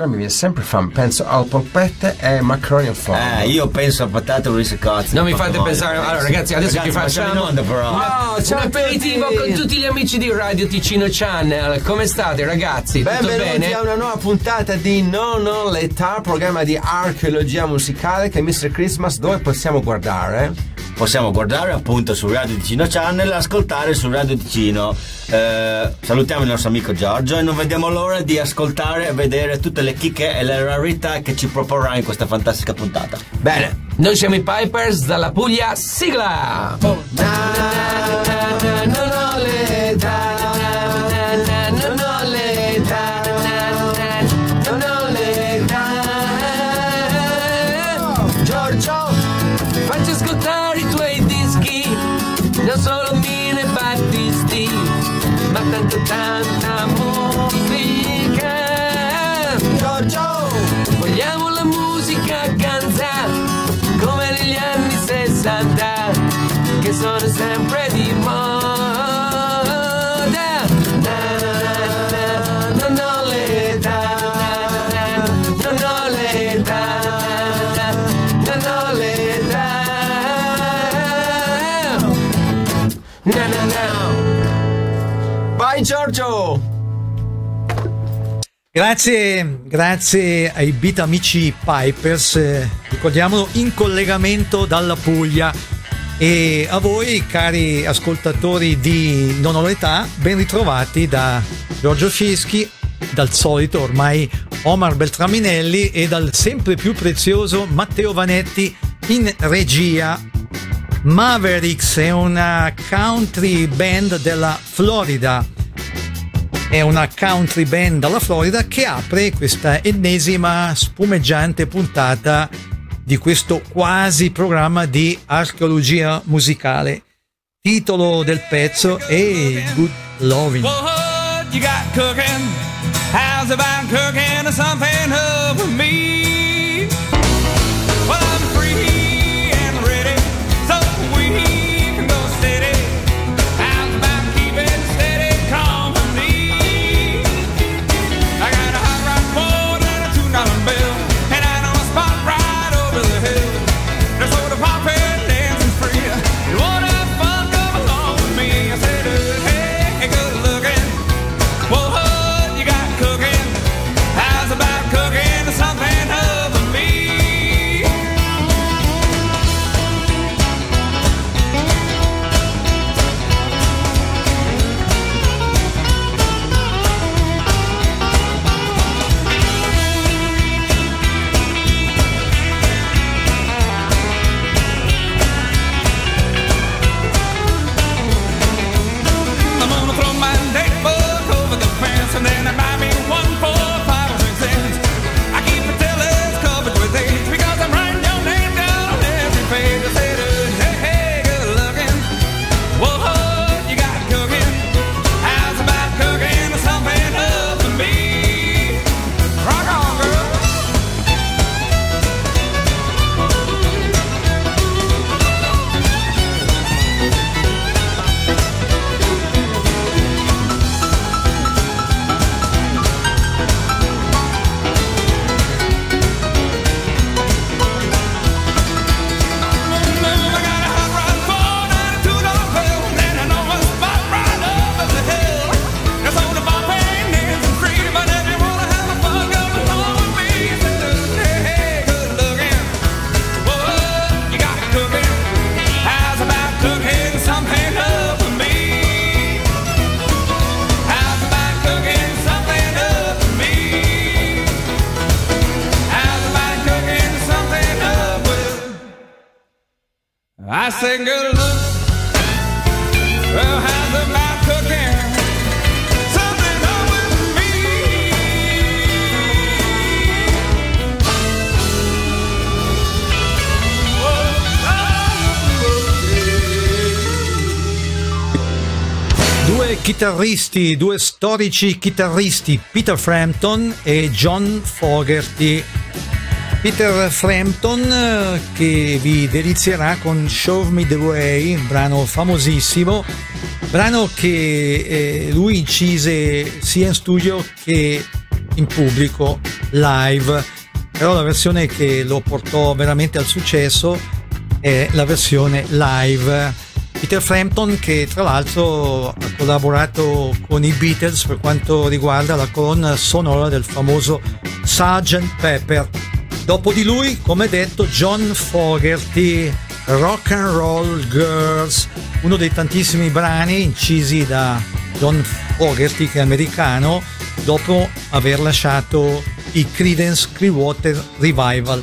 nostra mi viene sempre fame. Penso al polpette e maccheroni al forno. Eh, io penso a patate, riso e cozze. Non mi fate pensare. Allora, ragazzi, adesso Ragazzi, ci facciamo. onda, però. No, c'è un aperitivo con tutti gli amici di Radio Ticino Channel. Come state, ragazzi? Tutto Benvenuti bene? a una nuova puntata di Non ho l'età, programma di archeologia musicale che è Mr. Christmas dove possiamo guardare. Possiamo guardare appunto su Radio Ticino Channel e ascoltare su Radio Ticino. Eh, salutiamo il nostro amico Giorgio e non vediamo l'ora di ascoltare e vedere tutte le chicche e le rarità che ci proporrà in questa fantastica puntata. Bene. Noi siamo i Pipers dalla Puglia. Sigla! Non ho l'età, Vai Giorgio! Grazie, grazie ai beat amici Pipers, ricordiamolo in collegamento dalla Puglia e a voi cari ascoltatori di Non ho l'età, ben ritrovati da Giorgio Fieschi, dal solito ormai Omar Beltraminelli e dal sempre più prezioso Matteo Vanetti in regia. Mavericks è una country band della Florida è una country band dalla Florida che apre questa ennesima spumeggiante puntata di questo quasi programma di archeologia musicale. Titolo del pezzo è Good Loving. What chitarristi, due storici chitarristi, Peter Frampton e John Fogerty. Peter Frampton eh, che vi delizierà con Show Me the Way, un brano famosissimo, brano che eh, lui incise sia in studio che in pubblico live, però la versione che lo portò veramente al successo è la versione live. Peter Frampton che tra l'altro ha collaborato con i Beatles per quanto riguarda la colonna sonora del famoso Sgt. Pepper. Dopo di lui, come detto, John Fogerty, Rock and Roll Girls, uno dei tantissimi brani incisi da John Fogerty che è americano dopo aver lasciato i Credence Clearwater Revival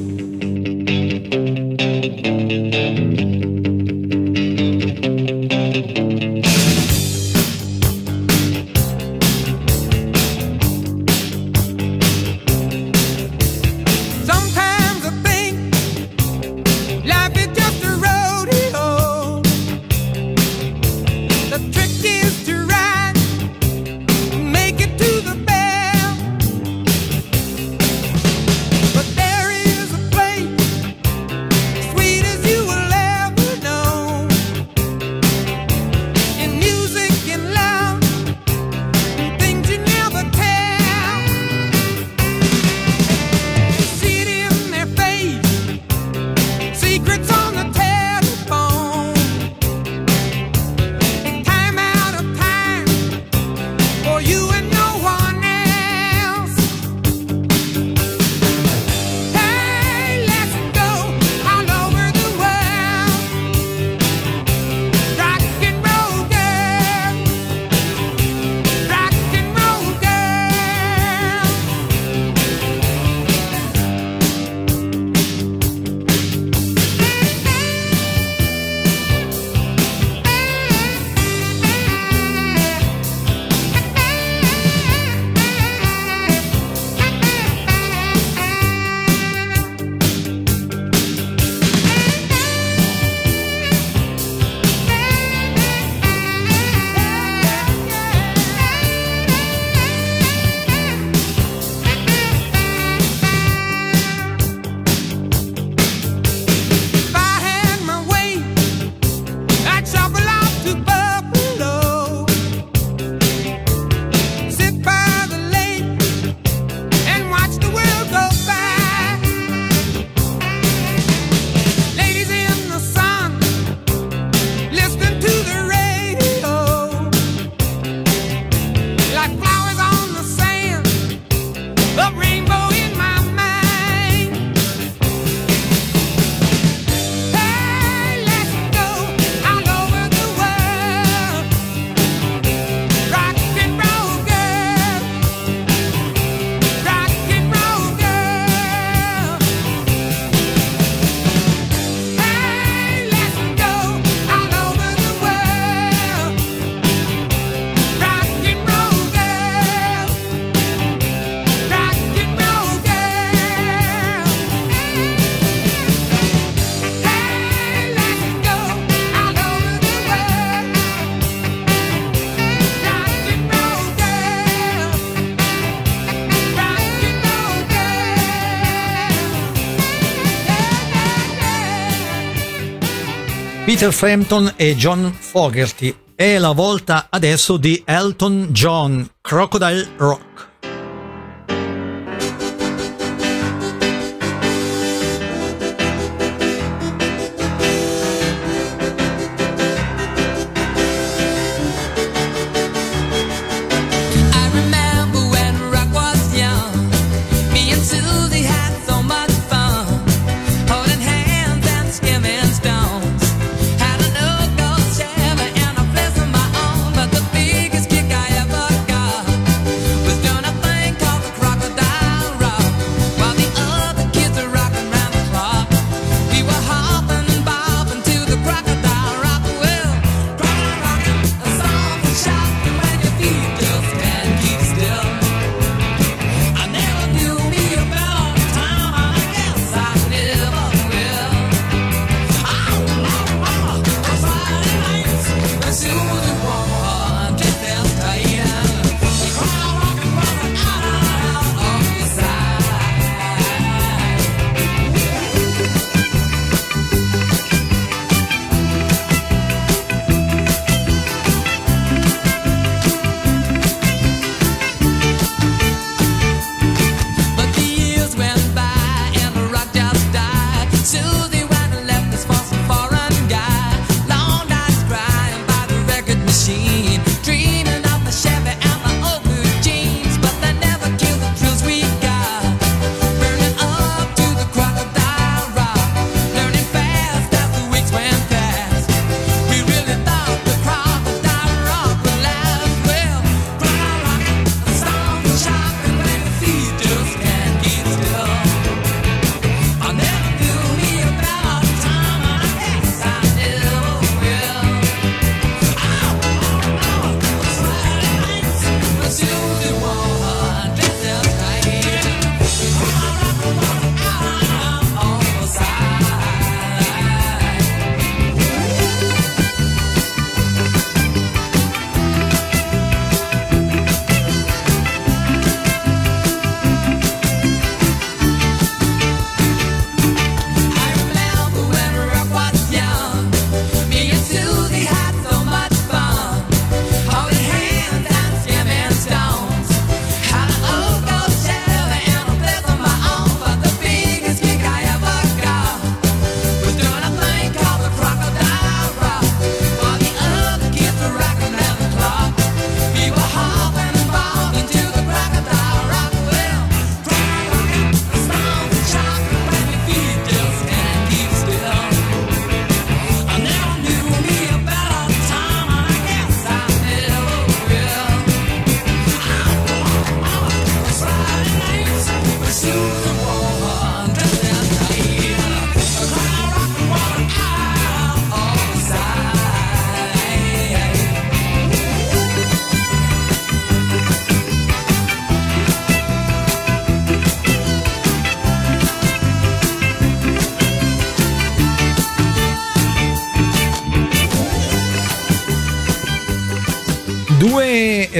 Peter Frampton e John Fogerty. È la volta adesso di Elton John, Crocodile Rock.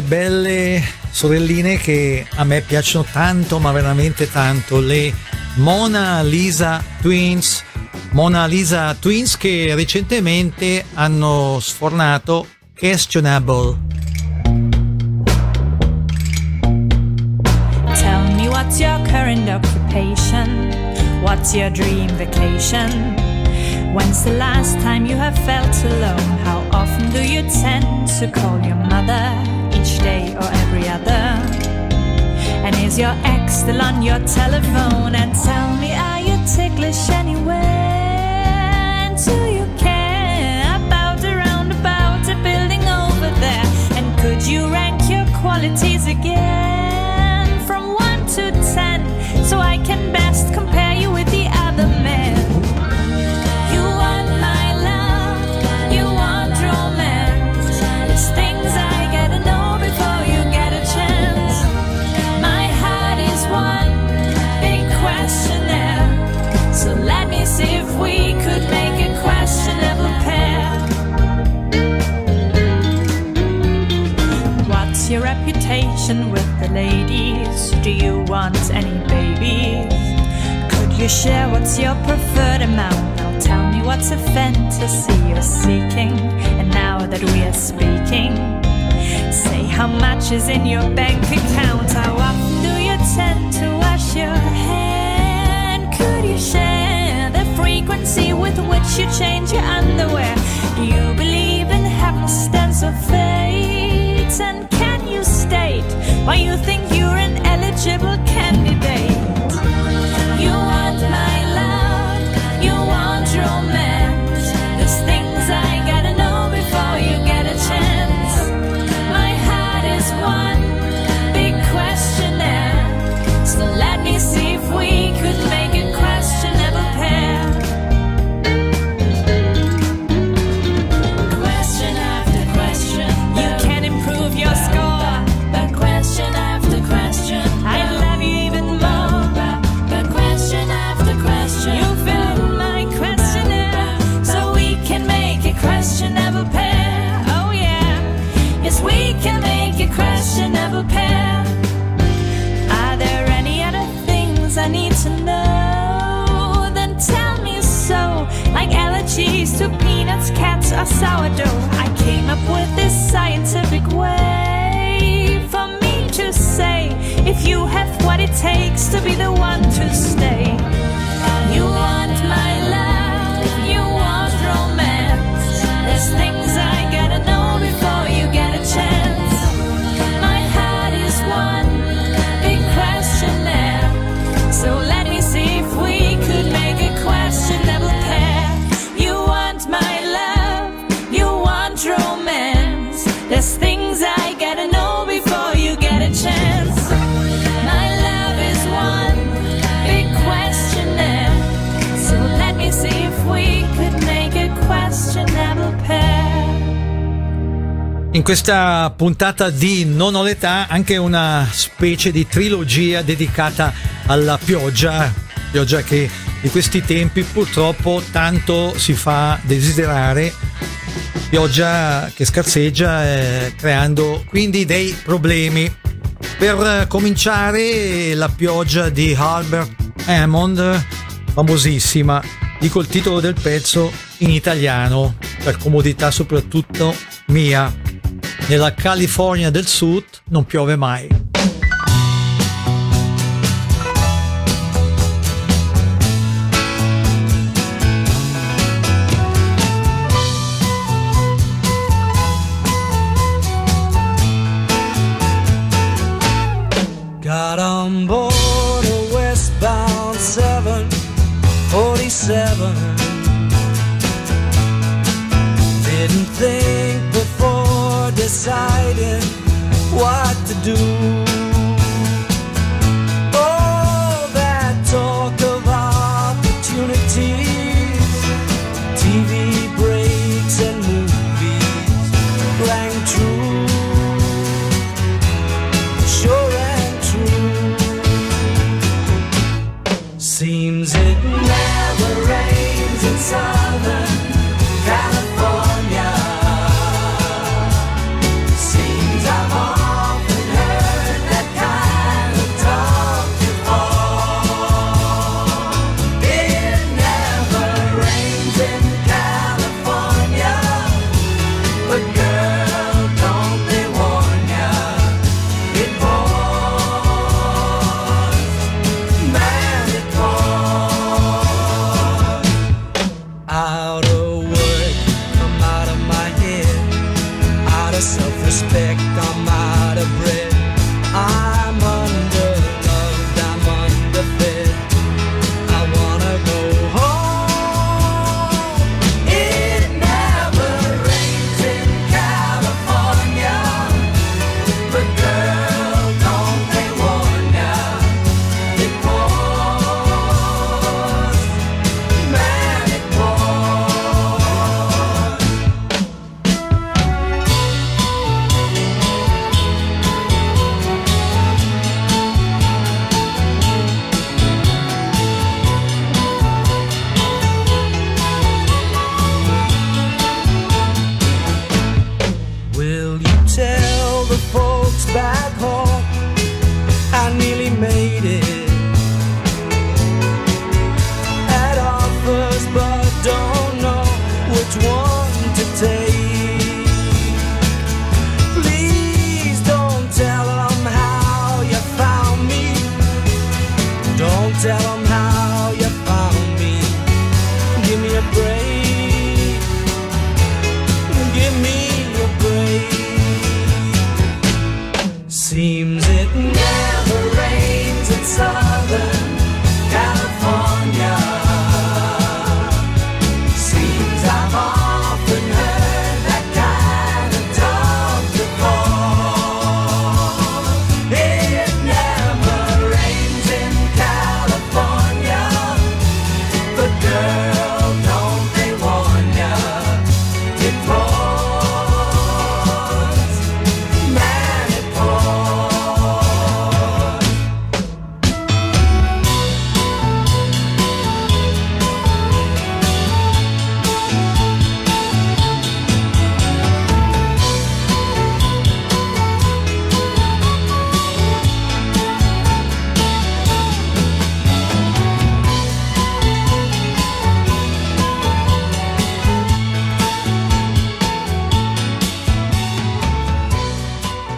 queste belle sorelline che a me piacciono tanto, ma veramente tanto, le Mona Lisa Twins. Mona Lisa Twins che recentemente hanno sfornato Questionable. Tell me what's your current occupation? What's your dream vacation? When's the last time you have felt alone? How often do you tend to call your mother? each day or every other? And is your ex still on your telephone? And tell me, are you ticklish anyway? And do you care about a roundabout, a building over there? And could you rank your qualities again? ladies? Do you want any babies? Could you share what's your preferred amount? Now tell me what's a fantasy you're seeking. And now that we are speaking, say how much is in your bank account. How often do you tend to wash your hand? Could you share the frequency with which you change your underwear? Do you believe in happenstance or fate? And can you state? Why you think you're an eligible candidate? Questa puntata di Non ho l'età anche una specie di trilogia dedicata alla pioggia, pioggia che di questi tempi purtroppo tanto si fa desiderare, pioggia che scarseggia eh, creando quindi dei problemi. Per eh, cominciare la pioggia di Albert Hammond, famosissima, dico il titolo del pezzo in italiano, per comodità soprattutto mia. Nella California del Sud non piove mai.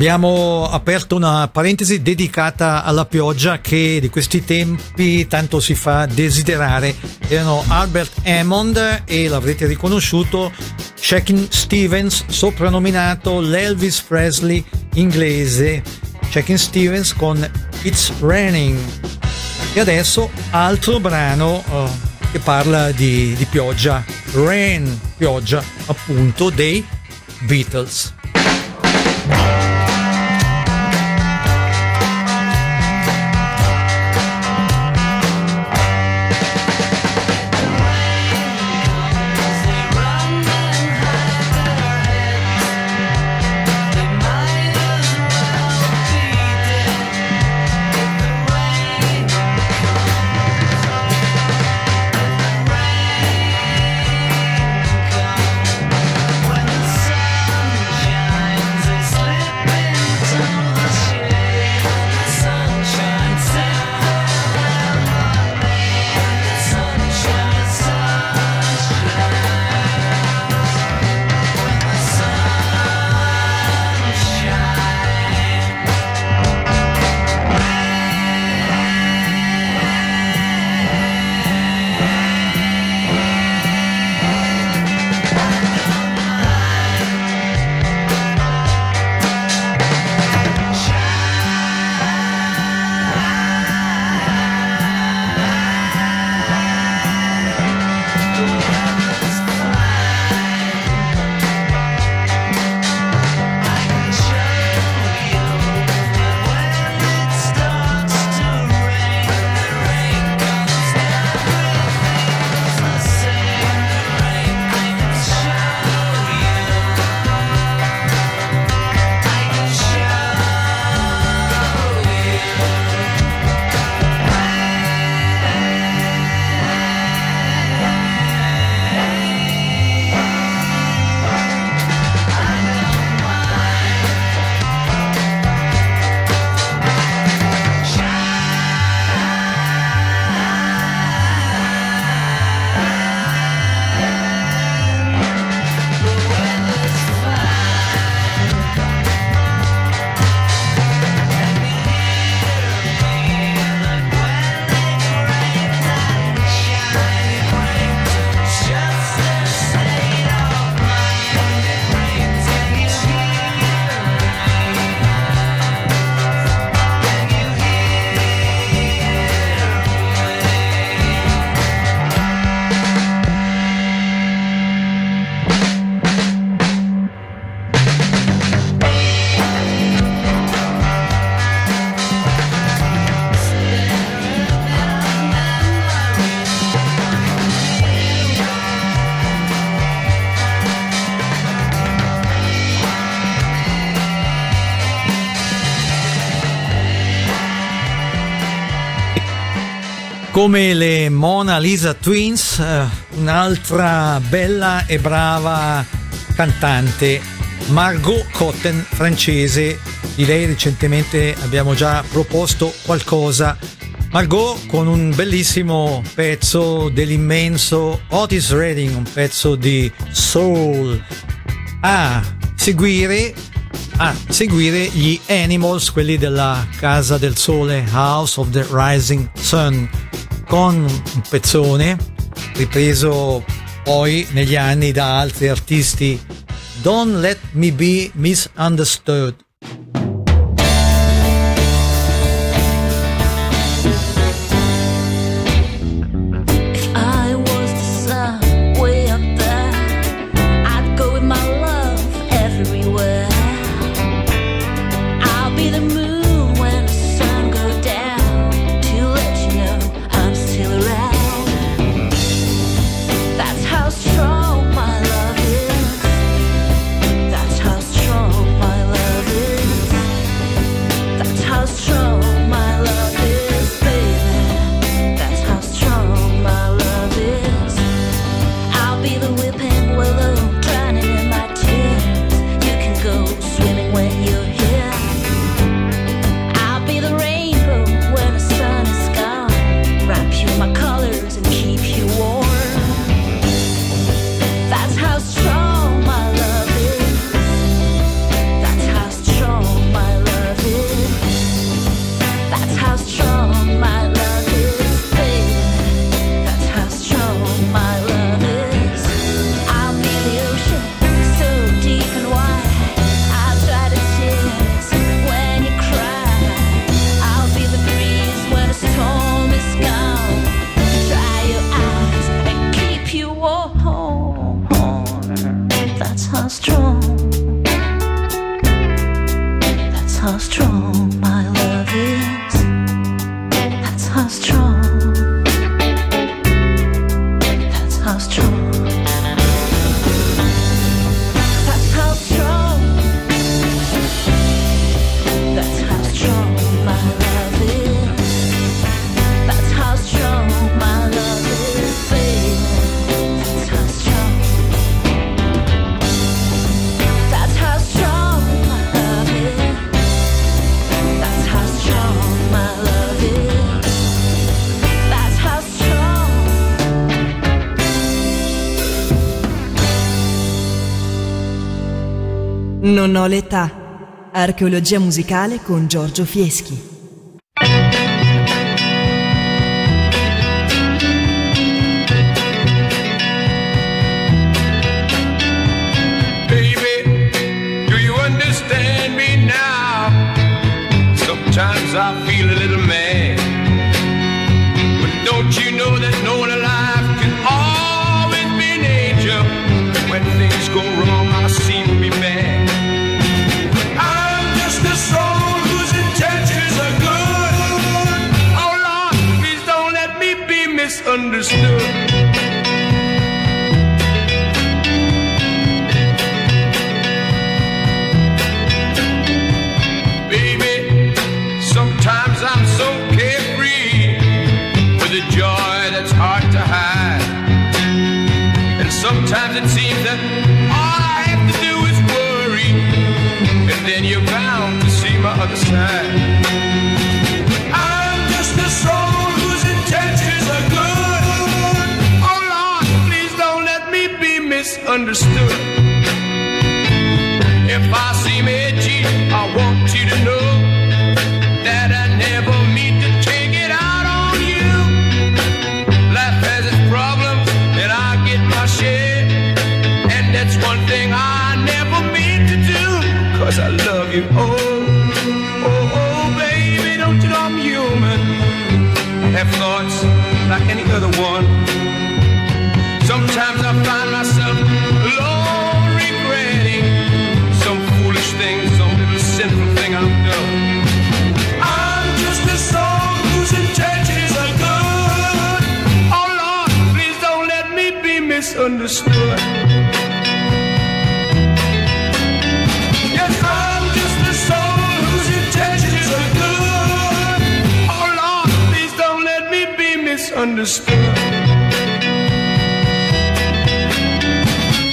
Abbiamo aperto una parentesi dedicata alla pioggia che di questi tempi tanto si fa desiderare. Erano Albert Hammond e l'avrete riconosciuto, Shakin Stevens, soprannominato l'Elvis Presley inglese. Shakin Stevens con It's Raining. E adesso altro brano eh, che parla di, di pioggia, Rain, pioggia appunto dei Beatles. come le Mona Lisa Twins, eh, un'altra bella e brava cantante, Margot Cotten, francese. Di lei recentemente abbiamo già proposto qualcosa. Margot con un bellissimo pezzo dell'immenso Otis Redding, un pezzo di soul. A seguire a seguire gli Animals, quelli della Casa del Sole, House of the Rising Sun con un pezzone ripreso poi negli anni da altri artisti. Don't Let Me Be Misunderstood. Non ho l'età. Archeologia musicale con Giorgio Fieschi. Baby, do you understand me now? Sometimes I understood. Baby, sometimes I'm so carefree with a joy that's hard to hide. And sometimes it seems that all I have to do is worry, and then you're bound to see my other side. understood. Yes, I'm just a soul whose intentions are good. Oh Lord, please don't let me be misunderstood.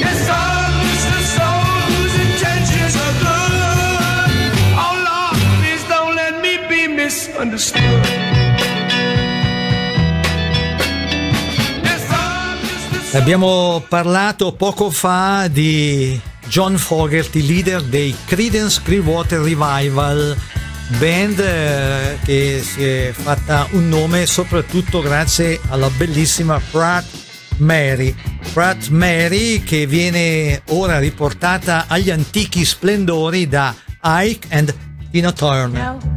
Yes, I'm just a soul whose intentions are good. Oh Lord, please don't let me be misunderstood. Abbiamo parlato poco fa di John Fogerty, leader dei Creedence Clearwater Revival, band eh, che si è fatta un nome soprattutto grazie alla bellissima Pratt Mary. Pratt Mary che viene ora riportata agli antichi splendori da Ike and Tina Turner.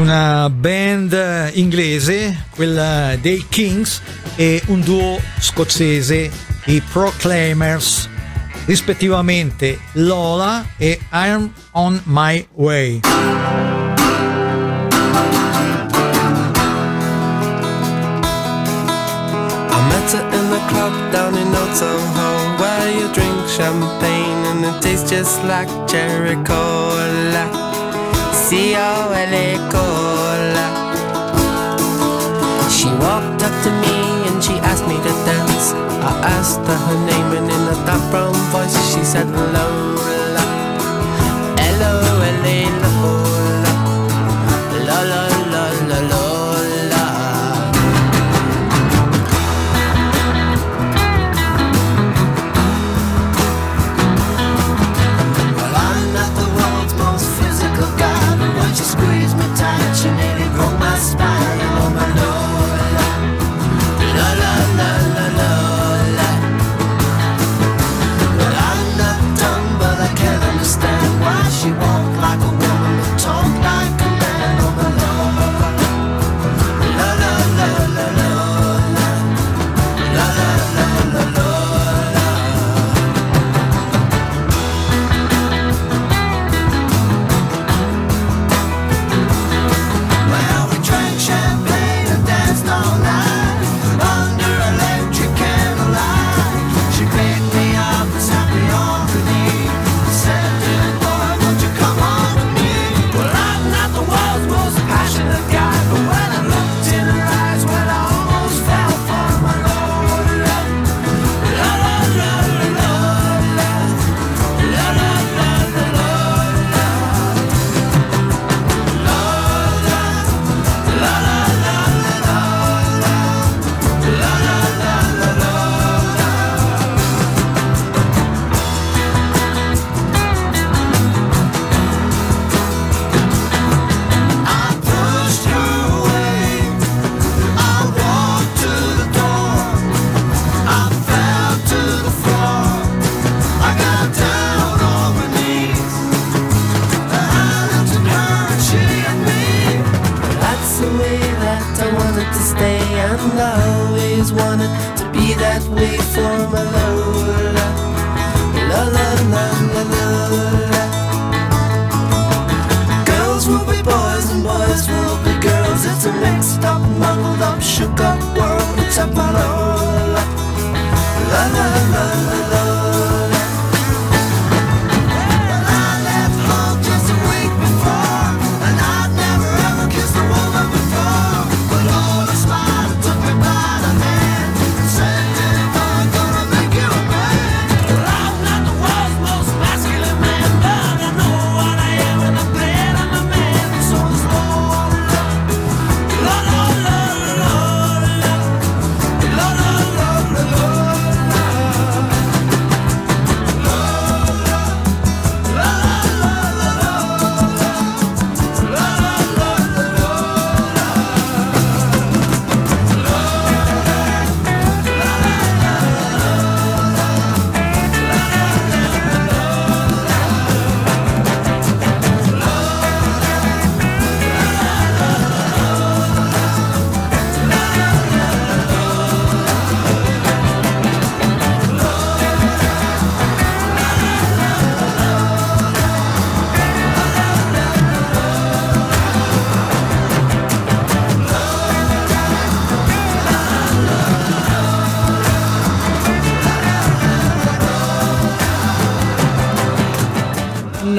una band inglese, quella dei Kings, e un duo scozzese, i Proclaimers, rispettivamente Lola e I'm on My Way. champagne and it tastes just like cherry cola. CEO at Cola. She walked up to me and she asked me to dance. I asked her her name and in a dark brown voice she said hello.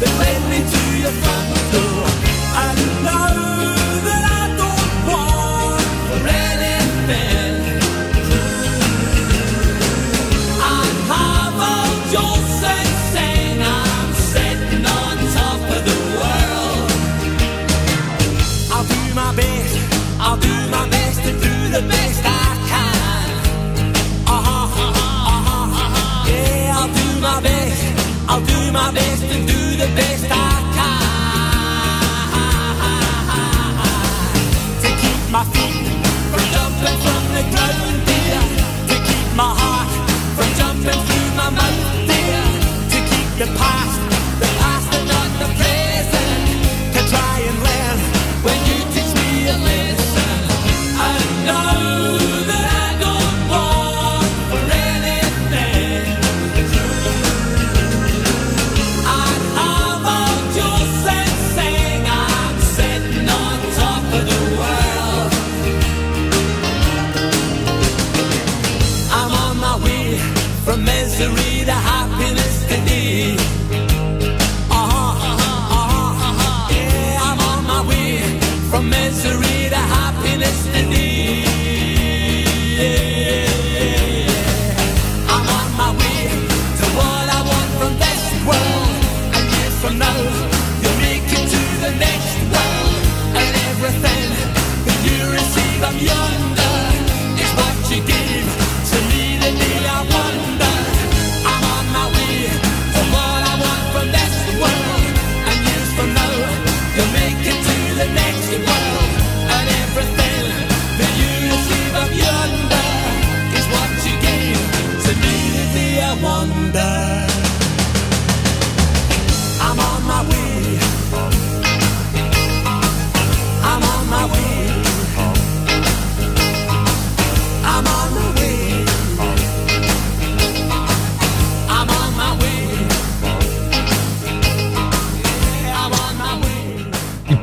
They led me to your front door. the pie.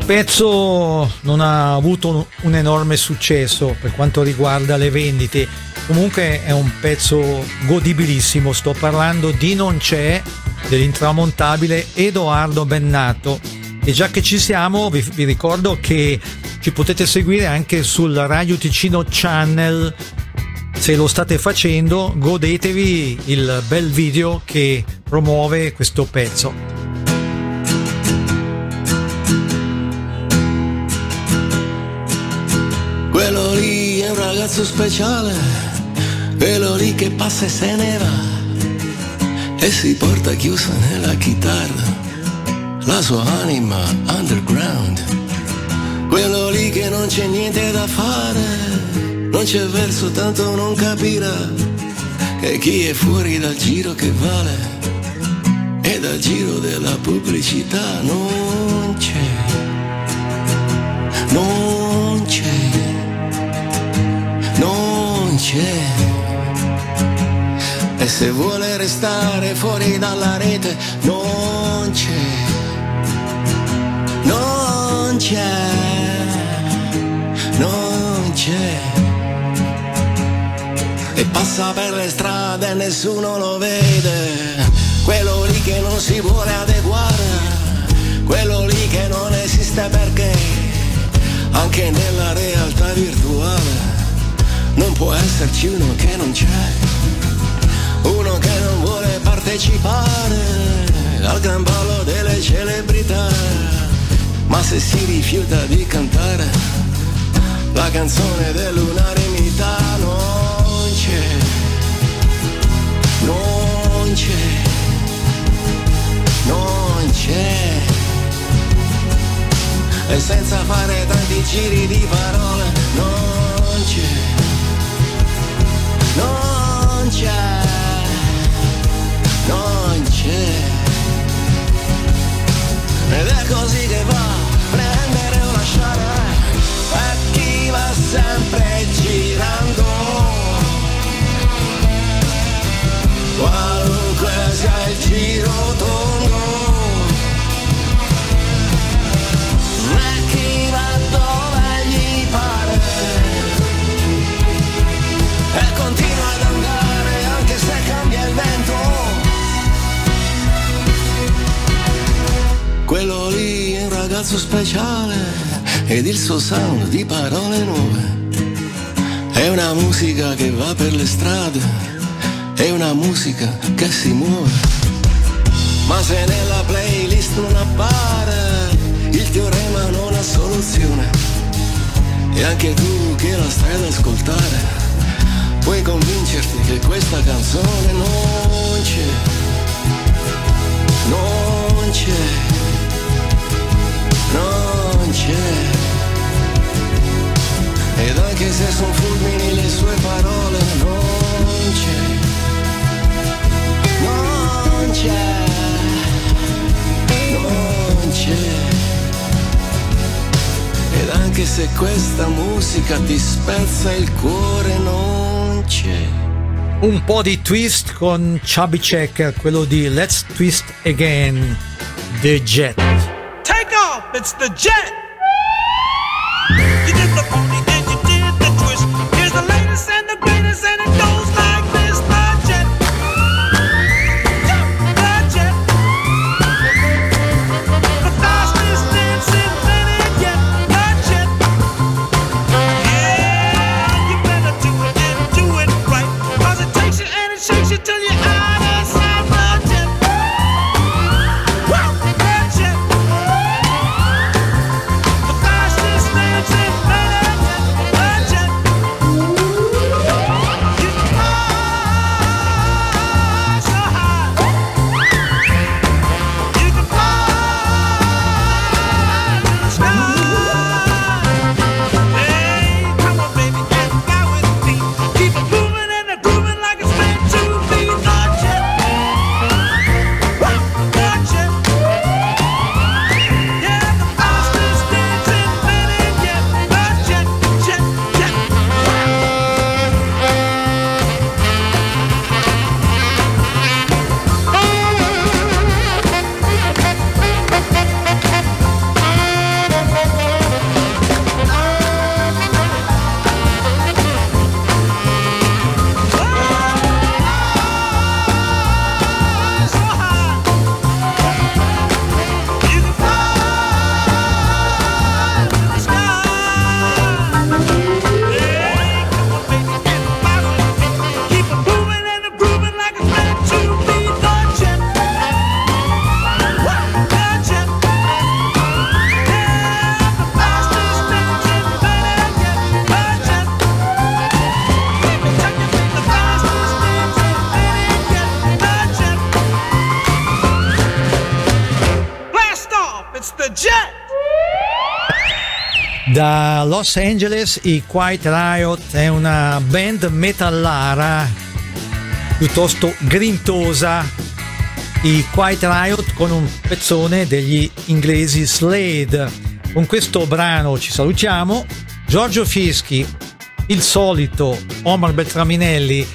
Pezzo non ha avuto un, enorme successo per quanto riguarda le vendite, comunque è un pezzo godibilissimo, sto parlando di Non c'è dell'intramontabile Edoardo Bennato. E già che ci siamo vi, vi ricordo che ci potete seguire anche sul Radio Ticino Channel. Se lo state facendo godetevi il bel video che promuove questo pezzo. Ragazzo speciale, quello lì che passa e se ne va e si porta chiusa nella chitarra la sua anima underground. Quello lì che non c'è niente da fare, non c'è verso tanto non capirà che chi è fuori dal giro che vale e dal giro della pubblicità non c'è, non c'è. E se vuole restare fuori dalla rete, non c'è. Non c'è. Non c'è. E passa per le strade e nessuno lo vede. Quello lì che non si vuole adeguare. Quello lì che non esiste perché anche nella realtà virtuale non può esserci uno che non c'è, uno che non vuole partecipare al gran ballo delle celebrità, ma se si rifiuta di cantare la canzone dell'unanimità non c'è, non c'è, non c'è. E senza fare tanti giri di parole non non c'è, non c'è. Ed è così che va, prendere o lasciare, e chi va sempre girando. Qualunque sia il giro tondo. E chi va Quello lì è un ragazzo speciale ed il suo sound di parole nuove. È una musica che va per le strade, è una musica che si muove. Ma se nella playlist non appare, il teorema non ha soluzione. E anche tu che la stai ad ascoltare, puoi convincerti che questa canzone non c'è, non c'è, questa musica ti spezza il cuore, non c'è. Un po' di twist con Chubby Checker, quello di Let's Twist Again, The Jet. Take off, it's the jet. Los Angeles i Quiet Riot è una band metallara piuttosto grintosa. I Quiet Riot con un pezzone degli inglesi Slade. Con questo brano ci salutiamo. Giorgio Fieschi, il solito Omar Beltraminelli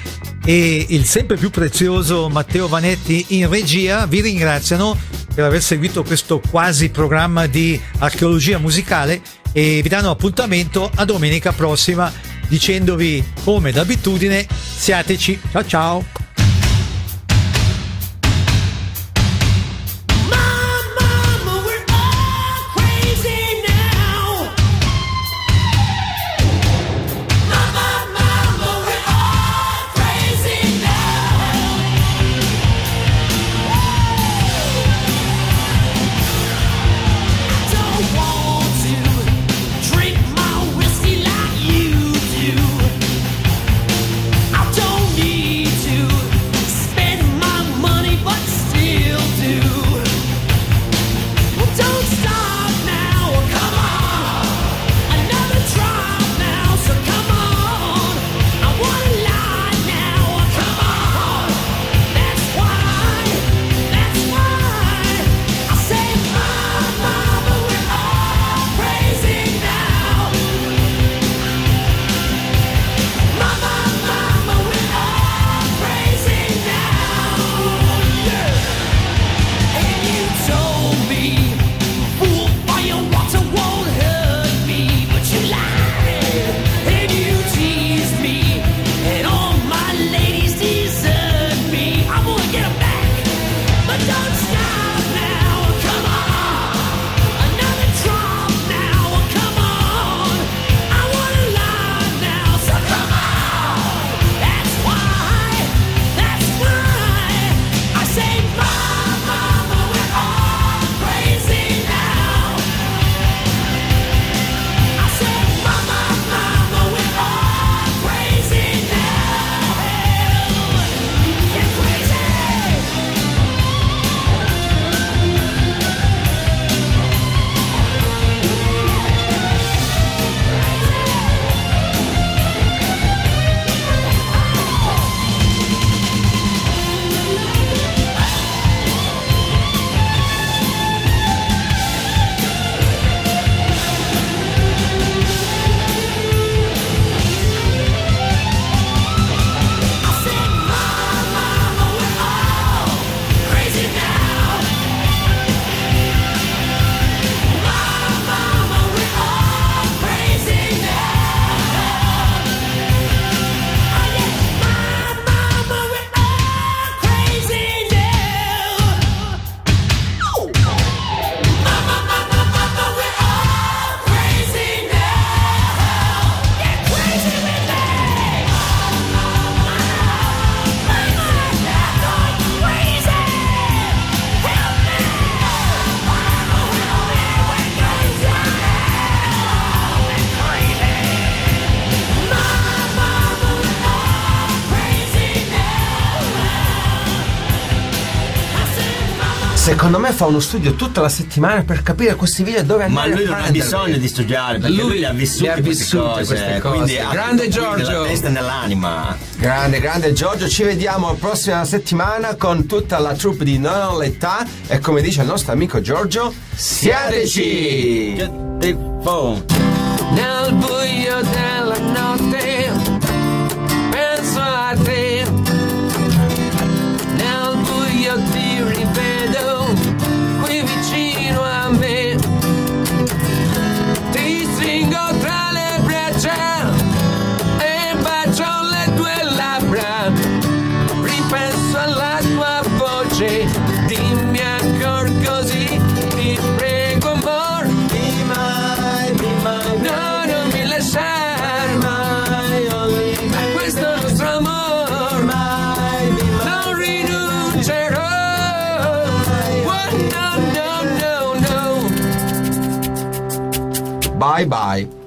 e il sempre più prezioso Matteo Vanetti in regia vi ringraziano per aver seguito questo quasi programma di archeologia musicale e vi danno appuntamento a domenica prossima dicendovi come d'abitudine siateci. Ciao ciao Secondo me fa uno studio tutta la settimana per capire questi video dove Ma andare lui a non ha bisogno di studiare perché lui, le ha vissute, le ha queste, vissute cose, queste cose. Quindi Grande Giorgio. Nella testa nell'anima. Grande, grande Giorgio, ci vediamo la prossima settimana con tutta la troupe di Non ho l'età e come dice il nostro amico Giorgio, siateci! Nel buio della notte Bye bye!